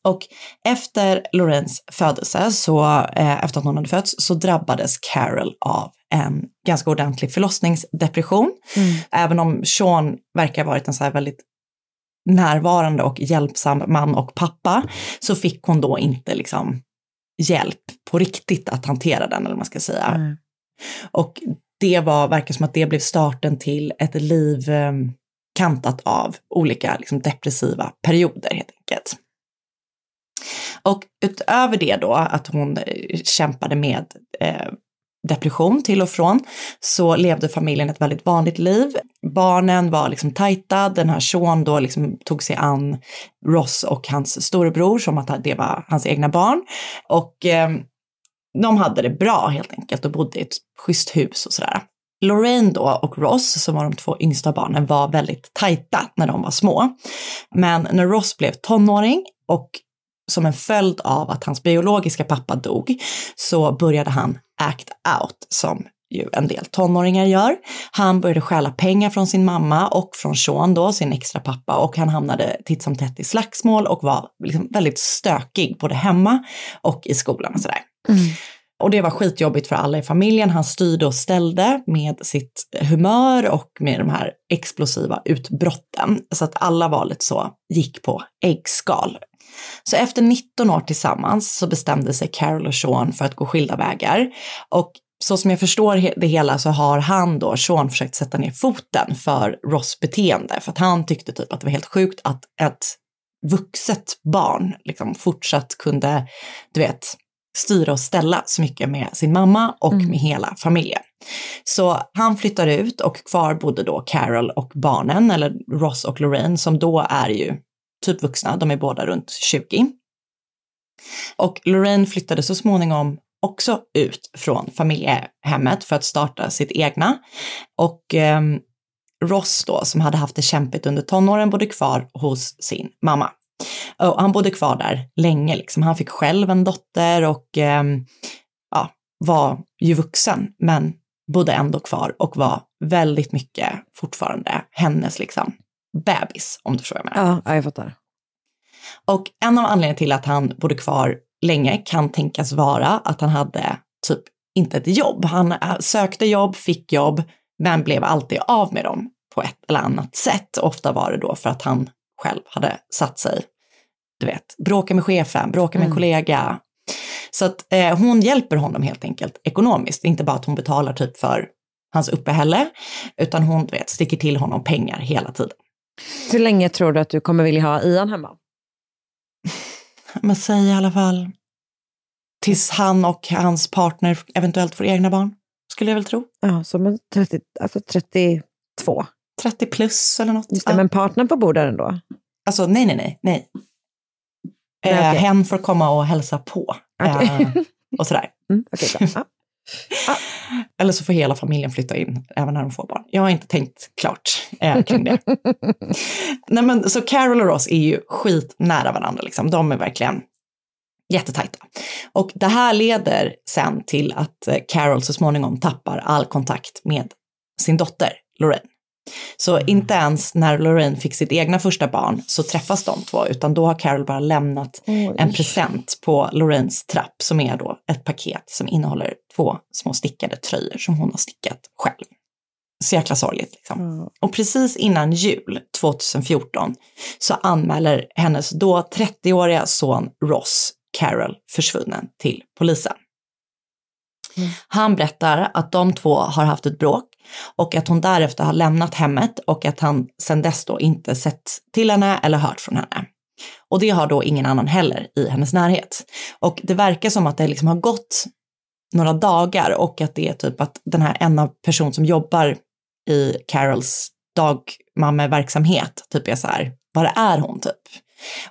Och efter Lorraines födelse, så, eh, efter att hon hade fötts, så drabbades Carol av en ganska ordentlig förlossningsdepression. Mm. Även om Sean verkar ha varit en så här väldigt närvarande och hjälpsam man och pappa, så fick hon då inte liksom hjälp på riktigt att hantera den, eller vad man ska säga. Mm. Och det var, verkar som att det blev starten till ett liv eh, kantat av olika liksom, depressiva perioder helt enkelt. Och utöver det då, att hon eh, kämpade med eh, depression till och från, så levde familjen ett väldigt vanligt liv. Barnen var liksom tajta, den här Sean då liksom tog sig an Ross och hans storebror som att det var hans egna barn. Och eh, de hade det bra helt enkelt och bodde i ett schysst hus och sådär. Lorraine då och Ross, som var de två yngsta barnen, var väldigt tajta när de var små. Men när Ross blev tonåring och som en följd av att hans biologiska pappa dog så började han act out som ju en del tonåringar gör. Han började stjäla pengar från sin mamma och från Sean då, sin extra pappa och han hamnade titt som tätt i slagsmål och var liksom väldigt stökig både hemma och i skolan och sådär. Och det var skitjobbigt för alla i familjen. Han styrde och ställde med sitt humör och med de här explosiva utbrotten. Så att alla var lite så, gick på äggskal. Så efter 19 år tillsammans så bestämde sig Carol och Sean för att gå skilda vägar. Och så som jag förstår det hela så har han då, Sean, försökt sätta ner foten för Ross beteende. För att han tyckte typ att det var helt sjukt att ett vuxet barn liksom fortsatt kunde, du vet, styra och ställa så mycket med sin mamma och med hela familjen. Så han flyttar ut och kvar bodde då Carol och barnen, eller Ross och Lorraine, som då är ju typ vuxna, de är båda runt 20. Och Lorraine flyttade så småningom också ut från familjehemmet för att starta sitt egna. Och eh, Ross då, som hade haft det kämpigt under tonåren, bodde kvar hos sin mamma. Och han bodde kvar där länge, liksom. han fick själv en dotter och eh, ja, var ju vuxen, men bodde ändå kvar och var väldigt mycket fortfarande hennes liksom bebis, om du förstår vad jag menar. Ja, ja, jag fattar. Och en av anledningarna till att han bodde kvar länge kan tänkas vara att han hade typ inte ett jobb. Han äh, sökte jobb, fick jobb, men blev alltid av med dem på ett eller annat sätt. Ofta var det då för att han själv hade satt sig, du vet, bråka med chefen, bråka med en Mm. kollega. Så att eh, hon hjälper honom helt enkelt ekonomiskt, inte bara att hon betalar typ för hans uppehälle, utan hon du vet, sticker till honom pengar hela tiden. Hur länge tror du att du kommer vilja ha Ian hemma? Men säg i alla fall tills han och hans partner eventuellt får egna barn, skulle jag väl tro. Ja, som en 30, alltså 32. 30 plus eller något. Just det, Ja. men partnern får bo där ändå? Alltså nej, nej, nej, nej. Nej, Eh. Hen får komma och hälsa på. Okej. Eh, och sådär. *laughs* Mm. Ja. *laughs* Eller så får hela familjen flytta in även när de får barn. Jag har inte tänkt klart eh, kring det. *laughs* Nej, men, så Carol och Ross är ju skitnära varandra. Liksom. De är verkligen Jättetajta. Och det här leder sen till att eh, Carol så småningom tappar all kontakt med sin dotter Lorraine. Så inte ens när Lorraine fick sitt egna första barn så träffas de två, utan då har Carol bara lämnat en present på Lorraines trapp som är då ett paket som innehåller två små stickade tröjor som hon har stickat själv. Så jäkla sorgligt liksom. Och precis innan jul 2014 så anmäler hennes då 30-åriga son Ross Carol försvunnen till polisen. Han berättar att de två har haft ett bråk och att hon därefter har lämnat hemmet och att han sedan dess då inte sett till henne eller hört från henne. Och det har då ingen annan heller i hennes närhet. Och det verkar som att det liksom har gått några dagar och att det är typ att den här ena person som jobbar i Carols dagmammeverksamhet typ är så här, var är hon typ?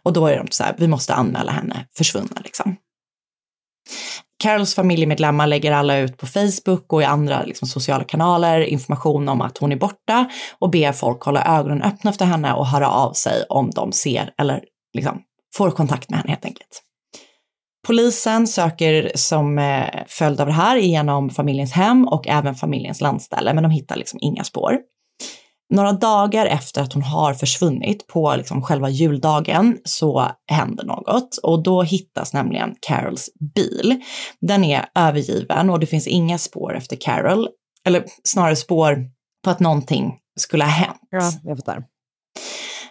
Och då är de så här, vi måste anmäla henne försvunnen liksom. Carols familjemedlemmar lägger alla ut på Facebook och i andra liksom, sociala kanaler information om att hon är borta och ber folk hålla ögonen öppna efter henne och höra av sig om de ser eller liksom, får kontakt med henne helt enkelt. Polisen söker som eh, följd av det här igenom familjens hem och även familjens landställe, men de hittar liksom inga spår. Några dagar efter att hon har försvunnit på liksom själva juldagen så händer något och då hittas nämligen Carols bil. Den är övergiven och det finns inga spår efter Carol, eller snarare spår på att någonting skulle ha hänt. Ja, jag fattar.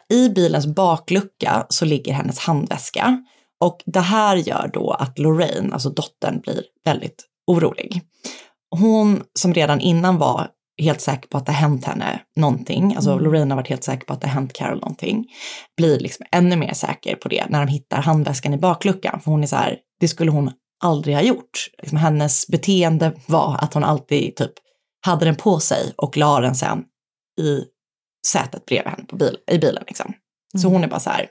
I bilens baklucka så ligger hennes handväska och det här gör då att Lorraine, alltså dottern, blir väldigt orolig. Hon som redan innan var helt säker på att det har hänt henne någonting, alltså Mm. Lorraine har varit helt säker på att det har hänt Carol någonting, blir liksom ännu mer säker på det när de hittar handväskan i bakluckan, för hon är så här, det skulle hon aldrig ha gjort. Liksom hennes beteende var att hon alltid typ hade den på sig och la den sen i sätet bredvid henne på bil, i bilen liksom. Så hon är bara så här,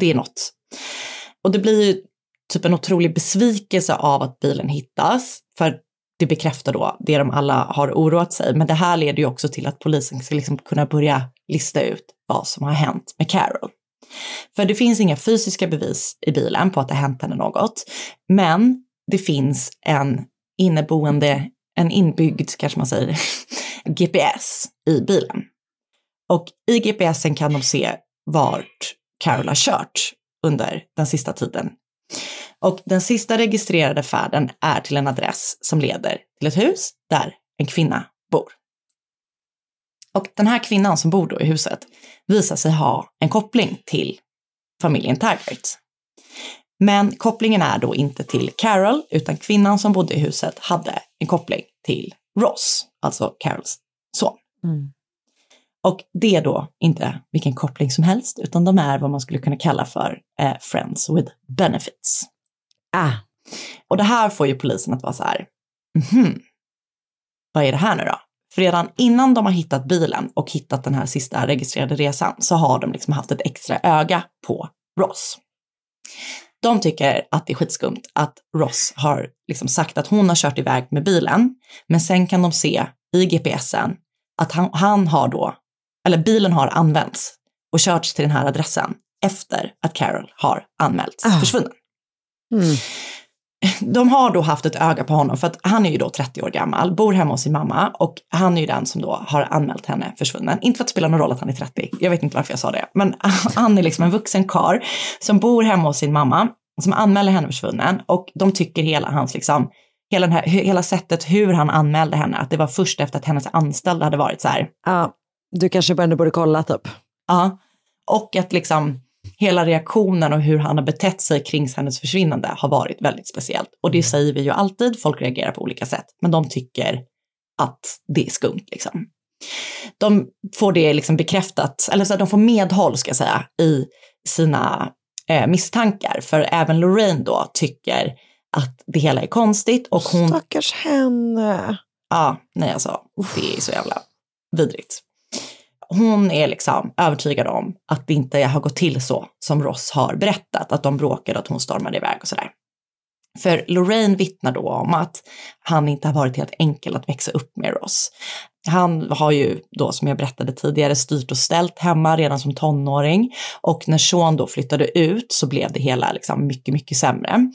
det är något. Och det blir ju typ en otrolig besvikelse av att bilen hittas, för det bekräftar då det de alla har oroat sig. Men det här leder ju också till att polisen ska liksom kunna börja lista ut vad som har hänt med Carol. För det finns inga fysiska bevis i bilen på att det har hänt henne något. Men det finns en inneboende, en inbyggd kanske man säger, *laughs* GPS i bilen. Och i GPSen kan de se vart Carol har kört under den sista tiden. Och den sista registrerade färden är till en adress som leder till ett hus där en kvinna bor. Och den här kvinnan som bor då i huset visar sig ha en koppling till familjen Taggart. Men kopplingen är då inte till Carol, utan kvinnan som bodde i huset hade en koppling till Ross, alltså Carols son. Och det är då inte vilken koppling som helst, utan de är vad man skulle kunna kalla för eh, friends with benefits. Ah. Och det här får ju polisen att vara så här, mhm, vad är det här nu då? För redan innan de har hittat bilen och hittat den här sista registrerade resan så har de liksom haft ett extra öga på Ross. De tycker att det är skitskumt att Ross har liksom sagt att hon har kört iväg med bilen, men sen kan de se i GPSen att han, han har då, eller bilen har använts och körts till den här adressen efter att Carol har anmälts Ah. försvunnen. Mm. De har då haft ett öga på honom för att han är ju då 30 år gammal, bor hemma hos sin mamma och han är ju den som då har anmält henne försvunnen. Inte för att det spelar någon roll att han är 30, jag vet inte varför jag sa det, men *laughs* han är liksom en vuxen karl som bor hemma hos sin mamma, som anmäler henne försvunnen och de tycker hela hans liksom, hela, här, hela sättet hur han anmälde henne, att det var först efter att hennes anställda hade varit så här, Ja, du kanske ändå borde kolla typ. Ja, och att liksom hela reaktionen och hur han har betett sig kring hennes försvinnande har varit väldigt speciellt. Och det säger vi ju alltid, folk reagerar på olika sätt, men de tycker att det är skumt liksom. De får det liksom bekräftat, eller så de får medhåll ska jag säga, i sina eh, misstankar. För även Lorraine då tycker att det hela är konstigt och hon... Stackars henne. Ja, nej alltså, det är så jävla vidrigt. Hon är liksom övertygad om att det inte har gått till så som Ross har berättat, att de bråkade, att hon stormade iväg och sådär. För Lorraine vittnar då om att han inte har varit helt enkel att växa upp med Ross. Han har ju då, som jag berättade tidigare, styrt och ställt hemma redan som tonåring. Och när Sean då flyttade ut så blev det hela liksom mycket, mycket sämre.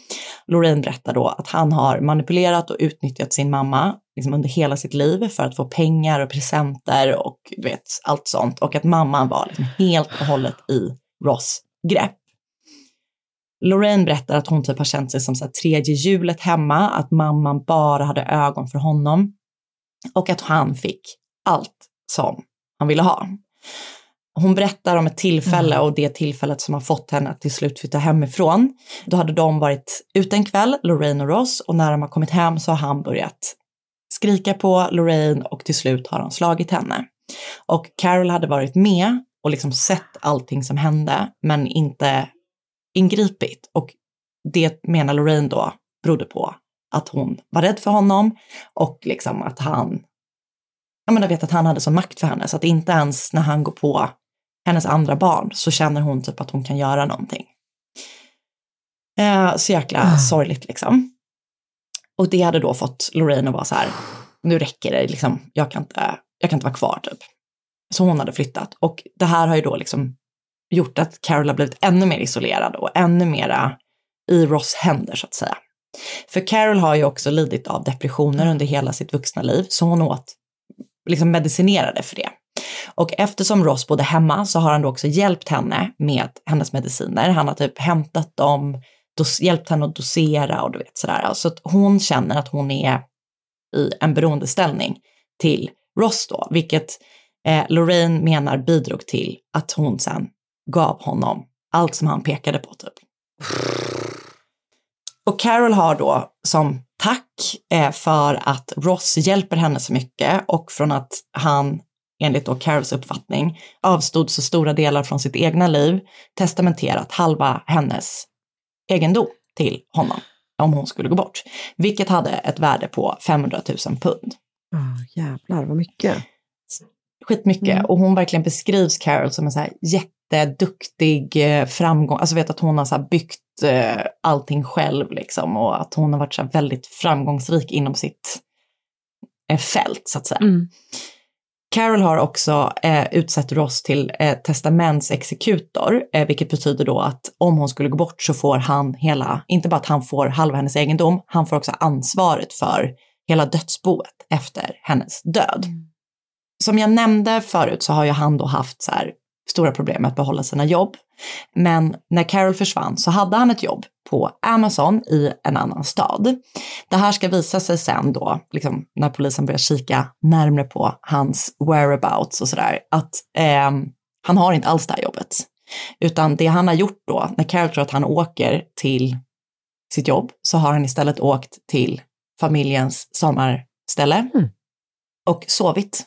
Lorraine berättar då att han har manipulerat och utnyttjat sin mamma liksom under hela sitt liv för att få pengar och presenter och du vet, allt sånt. Och att mamman var liksom helt och hållet i Ross grepp. Lorraine berättar att hon typ har känt sig som så här tredje hjulet hemma, att mamman bara hade ögon för honom och att han fick allt som han ville ha. Hon berättar om ett tillfälle och det tillfället som har fått henne att till slut flytta hemifrån. Då hade de varit ute en kväll, Lorraine och Ross, och när de har kommit hem så har han börjat skrika på Lorraine och till slut har han slagit henne. Och Carol hade varit med och liksom sett allting som hände, men inte ingripit. Och det menar Lorraine då berodde på att hon var rädd för honom och liksom att han, jag menar vet att han hade sån makt för henne så att inte ens när han går på hennes andra barn så känner hon typ att hon kan göra någonting. Eh, så jäkla Ah. sorgligt liksom. Och det hade då fått Lorraine att vara så här, nu räcker det, liksom, jag, kan inte, jag kan inte vara kvar typ. Så hon hade flyttat. Och det här har ju då liksom gjort att Carol har blivit ännu mer isolerad och ännu mera i Ross händer så att säga. För Carol har ju också lidit av depressioner under hela sitt vuxna liv, så hon åt liksom medicinerade för det. Och eftersom Ross bodde hemma så har han då också hjälpt henne med hennes mediciner. Han har typ hämtat dem, dos- hjälpt henne att dosera och du vet sådär. Så att hon känner att hon är i en beroendeställning till Ross då, vilket eh, Lorraine menar bidrog till att hon sen gav honom allt som han pekade på typ. *laughs* Och Carol har då som tack eh, för att Ross hjälper henne så mycket och från att han, enligt då Carols uppfattning, avstod så stora delar från sitt egna liv, testamenterat halva hennes egendom till honom om hon skulle gå bort, vilket hade ett värde på 500 000 pund. Ah, jävlar vad mycket. Skitmycket. Mm. Och hon verkligen beskrivs Carol som en så här jätteduktig eh, framgång, alltså vet att hon har så byggt eh, allting själv liksom och att hon har varit så väldigt framgångsrik inom sitt eh, fält så att säga. Mm. Carol har också eh, utsett Ross till eh, testamentsexekutor, eh, vilket betyder då att om hon skulle gå bort så får han hela, inte bara att han får halva hennes egendom, han får också ansvaret för hela dödsboet efter hennes död. Som jag nämnde förut så har ju han då haft så här stora problem med att behålla sina jobb. Men när Carol försvann så hade han ett jobb på Amazon i en annan stad. Det här ska visa sig sen då, liksom, när polisen börjar kika närmre på hans whereabouts och sådär, att ehm, han har inte alls det här jobbet. Utan det han har gjort då, när Carol tror att han åker till sitt jobb, så har han istället åkt till familjens sommarställe och sovit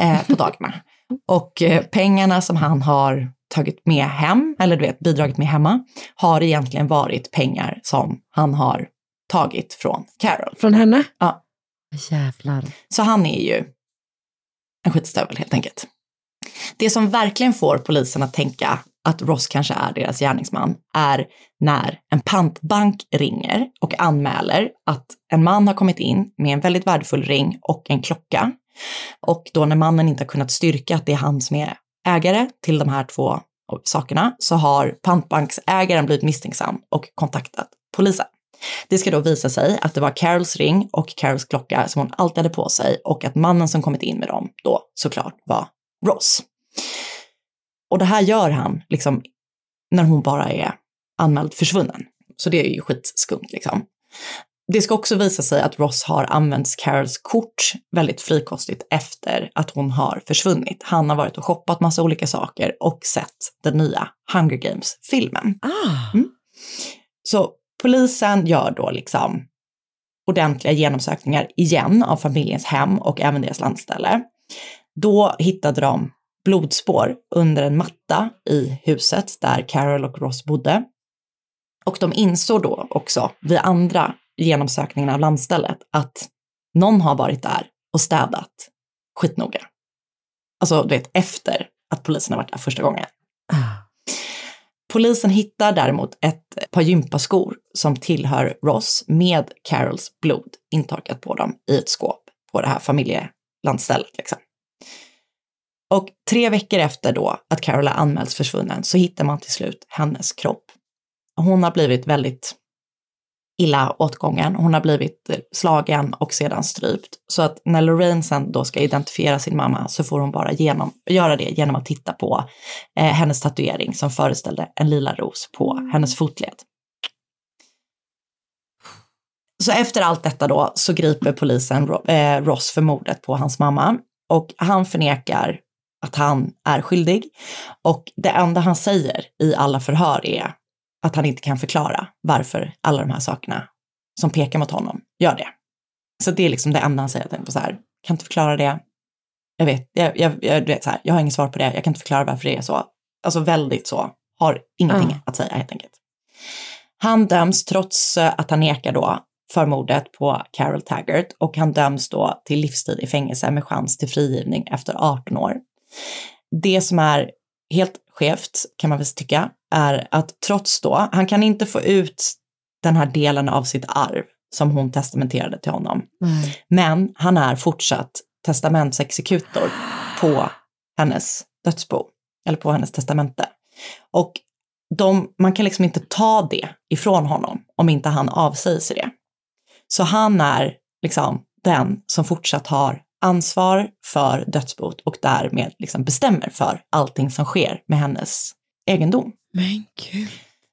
eh, på dagarna. Och eh, pengarna som han har tagit med hem, eller du vet bidragit med hemma, har egentligen varit pengar som han har tagit från Carol. Från henne? Ja. Jävlar. Så han är ju en skitstövel helt enkelt. Det som verkligen får polisen att tänka att Ross kanske är deras gärningsman är när en pantbank ringer och anmäler att en man har kommit in med en väldigt värdefull ring och en klocka. Och då när mannen inte har kunnat styrka att det är han som är ägare till de här två sakerna så har pantbanksägaren blivit misstänksam och kontaktat polisen. Det ska då visa sig att det var Carols ring och Carols klocka som hon alltid hade på sig och att mannen som kommit in med dem då såklart var Ross. Och det här gör han liksom när hon bara är anmäld försvunnen. Så det är ju skitskumt liksom. Det ska också visa sig att Ross har använt Carols kort väldigt frikostigt efter att hon har försvunnit. Han har varit och shoppat massa olika saker och sett den nya Hunger Games-filmen. Mm. Så polisen gör då liksom ordentliga genomsökningar igen av familjens hem och även deras landställe. Då hittade de blodspår under en matta i huset där Carol och Ross bodde. Och de insåg då också vid andra genomsökningen av landstället att någon har varit där och städat skitnoga. Alltså, du vet, efter att polisen har varit där första gången. Polisen hittar däremot ett par gympaskor som tillhör Ross med Carols blod intorkat på dem i ett skåp på det här familje, landstället. Liksom. Och tre veckor efter då att Carol har anmälts försvunnen så hittar man till slut hennes kropp. Hon har blivit väldigt illa åtgången. Hon har blivit slagen och sedan strypt. Så att när Lorraine sen då ska identifiera sin mamma så får hon bara genom, göra det genom att titta på eh, hennes tatuering som föreställde en lila ros på hennes fotled. Så efter allt detta då så griper polisen eh, Ross för mordet på hans mamma och han förnekar att han är skyldig och det enda han säger i alla förhör är att han inte kan förklara varför alla de här sakerna som pekar mot honom gör det. Så det är liksom det enda han säger, att han så här, kan inte förklara det. Jag vet, jag, jag, jag, vet så här, jag har inget svar på det, jag kan inte förklara varför det är så. Alltså väldigt så, har ingenting Mm. att säga helt enkelt. Han döms trots eh, att han nekar då för mordet på Carol Taggart och han döms då till livstid i fängelse med chans till frigivning efter 18 år. Det som är helt skevt kan man väl tycka är att trots då, han kan inte få ut den här delen av sitt arv som hon testamenterade till honom. Men han är fortsatt testamentsexekutor på hennes dödsbo, eller på hennes testamente. Och de, man kan liksom inte ta det ifrån honom om inte han avsäger sig det. Så han är liksom den som fortsatt har ansvar för dödsbot och därmed liksom bestämmer för allting som sker med hennes egendom. Men gud.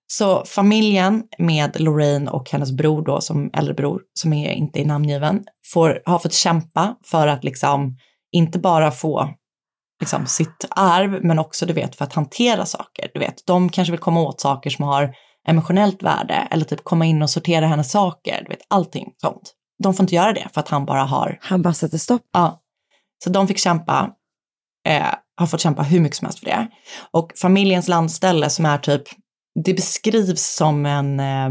Så familjen med Lorraine och hennes bror då, som äldre bror, som är inte är namngiven, får, har fått kämpa för att liksom inte bara få liksom sitt arv, men också du vet för att hantera saker. Du vet, de kanske vill komma åt saker som har emotionellt värde eller typ komma in och sortera hennes saker, du vet allting sånt. De får inte göra det för att han bara har... Han bara sätter stopp. Ja. Så de fick kämpa, eh, har fått kämpa hur mycket som helst för det. Och familjens landställe som är typ, det beskrivs som en eh,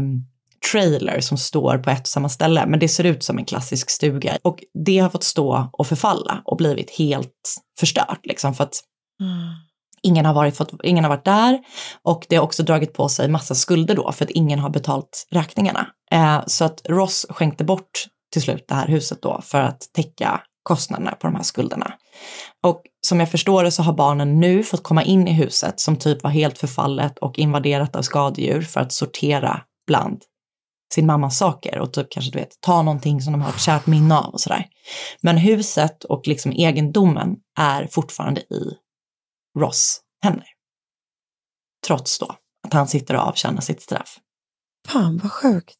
trailer som står på ett och samma ställe, men det ser ut som en klassisk stuga. Och det har fått stå och förfalla och blivit helt förstört liksom för att ingen har, varit, fått, ingen har varit där och det har också dragit på sig massa skulder då för att ingen har betalt räkningarna. Eh, så att Ross skänkte bort till slut det här huset då för att täcka kostnaderna på de här skulderna. Och som jag förstår det så har barnen nu fått komma in i huset som typ var helt förfallet och invaderat av skadedjur för att sortera bland sin mammas saker och typ kanske du vet ta någonting som de har ett kärt minne av och sådär. Men huset och liksom egendomen är fortfarande i Ross händer. Trots då att han sitter och avtjänar sitt straff. Fan vad sjukt.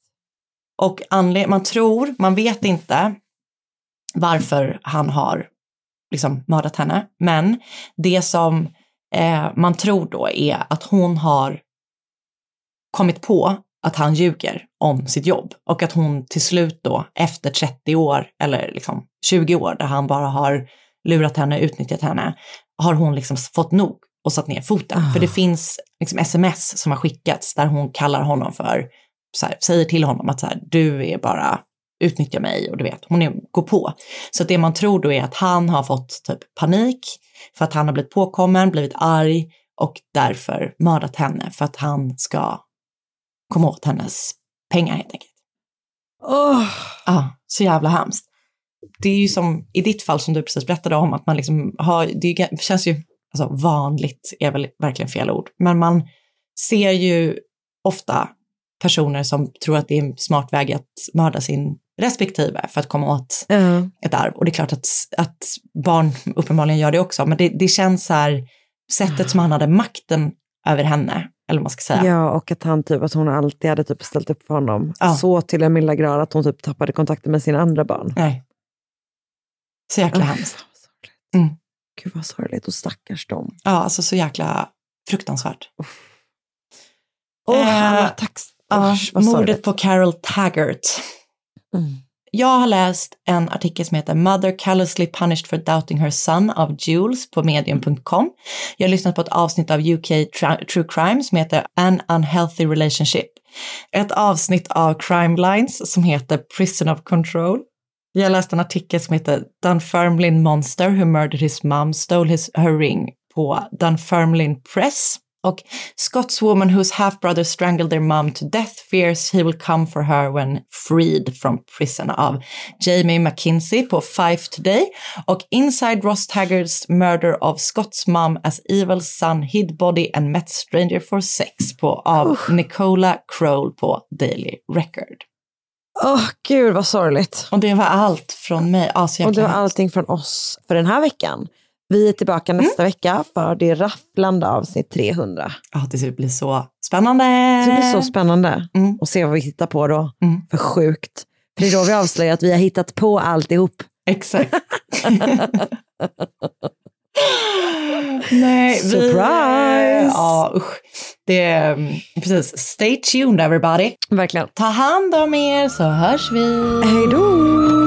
Och anled- man tror, man vet inte varför han har liksom mördat henne, men det som eh, man tror då är att hon har kommit på att han ljuger om sitt jobb. Och att hon till slut då efter 30 år eller liksom 20 år där han bara har lurat henne, utnyttjat henne, har hon liksom fått nog och satt ner foten. För det finns liksom sms som har skickats där hon kallar honom för, så här, säger till honom att så här, du är bara utnyttja mig och du vet, hon är, går på. Så det man tror då är att han har fått typ panik för att han har blivit påkommen, blivit arg och därför mördat henne för att han ska komma åt hennes pengar helt enkelt. Oh. Ja, så jävla hemskt. Det är ju som i ditt fall som du precis berättade om att man liksom har, det känns ju, alltså vanligt är väl verkligen fel ord, men man ser ju ofta personer som tror att det är en smart väg att mörda sin respektive för att komma åt Ja. ett arv. Och det är klart att, att barn uppenbarligen gör det också, men det, det känns så här, sättet som han hade makten över henne, eller vad man ska säga. Ja, och att, han typ, att hon alltid hade typ ställt upp för honom. Ja. Så till en milda grad att hon typ tappade kontakten med sina andra barn. Nej. Så jäkla Uff, hemskt. vad. Mm. Gud vad sorgligt och stackars dem. Ja, alltså så jäkla fruktansvärt. Åh, Eh, Hanna, tack. Usch, mordet på Carol Taggart. Mm. Jag har läst en artikel som heter Mother callously punished for doubting her son av Jules på medium.com. Jag har lyssnat på ett avsnitt av UK True Crime som heter An Unhealthy Relationship. Ett avsnitt av Crime Lines som heter Prison of Control. Jag läste en artikel som heter Dunfermline Monster Who Murdered His Mom Stole his, Her Ring på Dunfermline Press. Och Scotswoman whose half-brother strangled their mom to death fears he will come for her when freed from prison av Jamie McKinsey på Fife Today. Och Inside Ross Taggarts Murder of Scott's Mom as Evil Son Hid Body and Met Stranger for Sex på av Nicola Crowell på Daily Record. Åh oh, gud vad sorgligt. Och det var allt från mig. Ja, och det var allting från oss för den här veckan. Vi är tillbaka Mm. nästa vecka för det rafflande avsnitt 300. Ja, det blir så spännande. Det blir så spännande Mm. att se vad vi hittar på då. För sjukt. För det är då vi avslöjar att vi har hittat på alltihop. Exakt. *laughs* Nej, vi- Surprise! Ja, usch. Det är mm, precis. Stay tuned everybody. Verkligen. Ta hand om er så hörs vi. Hej då!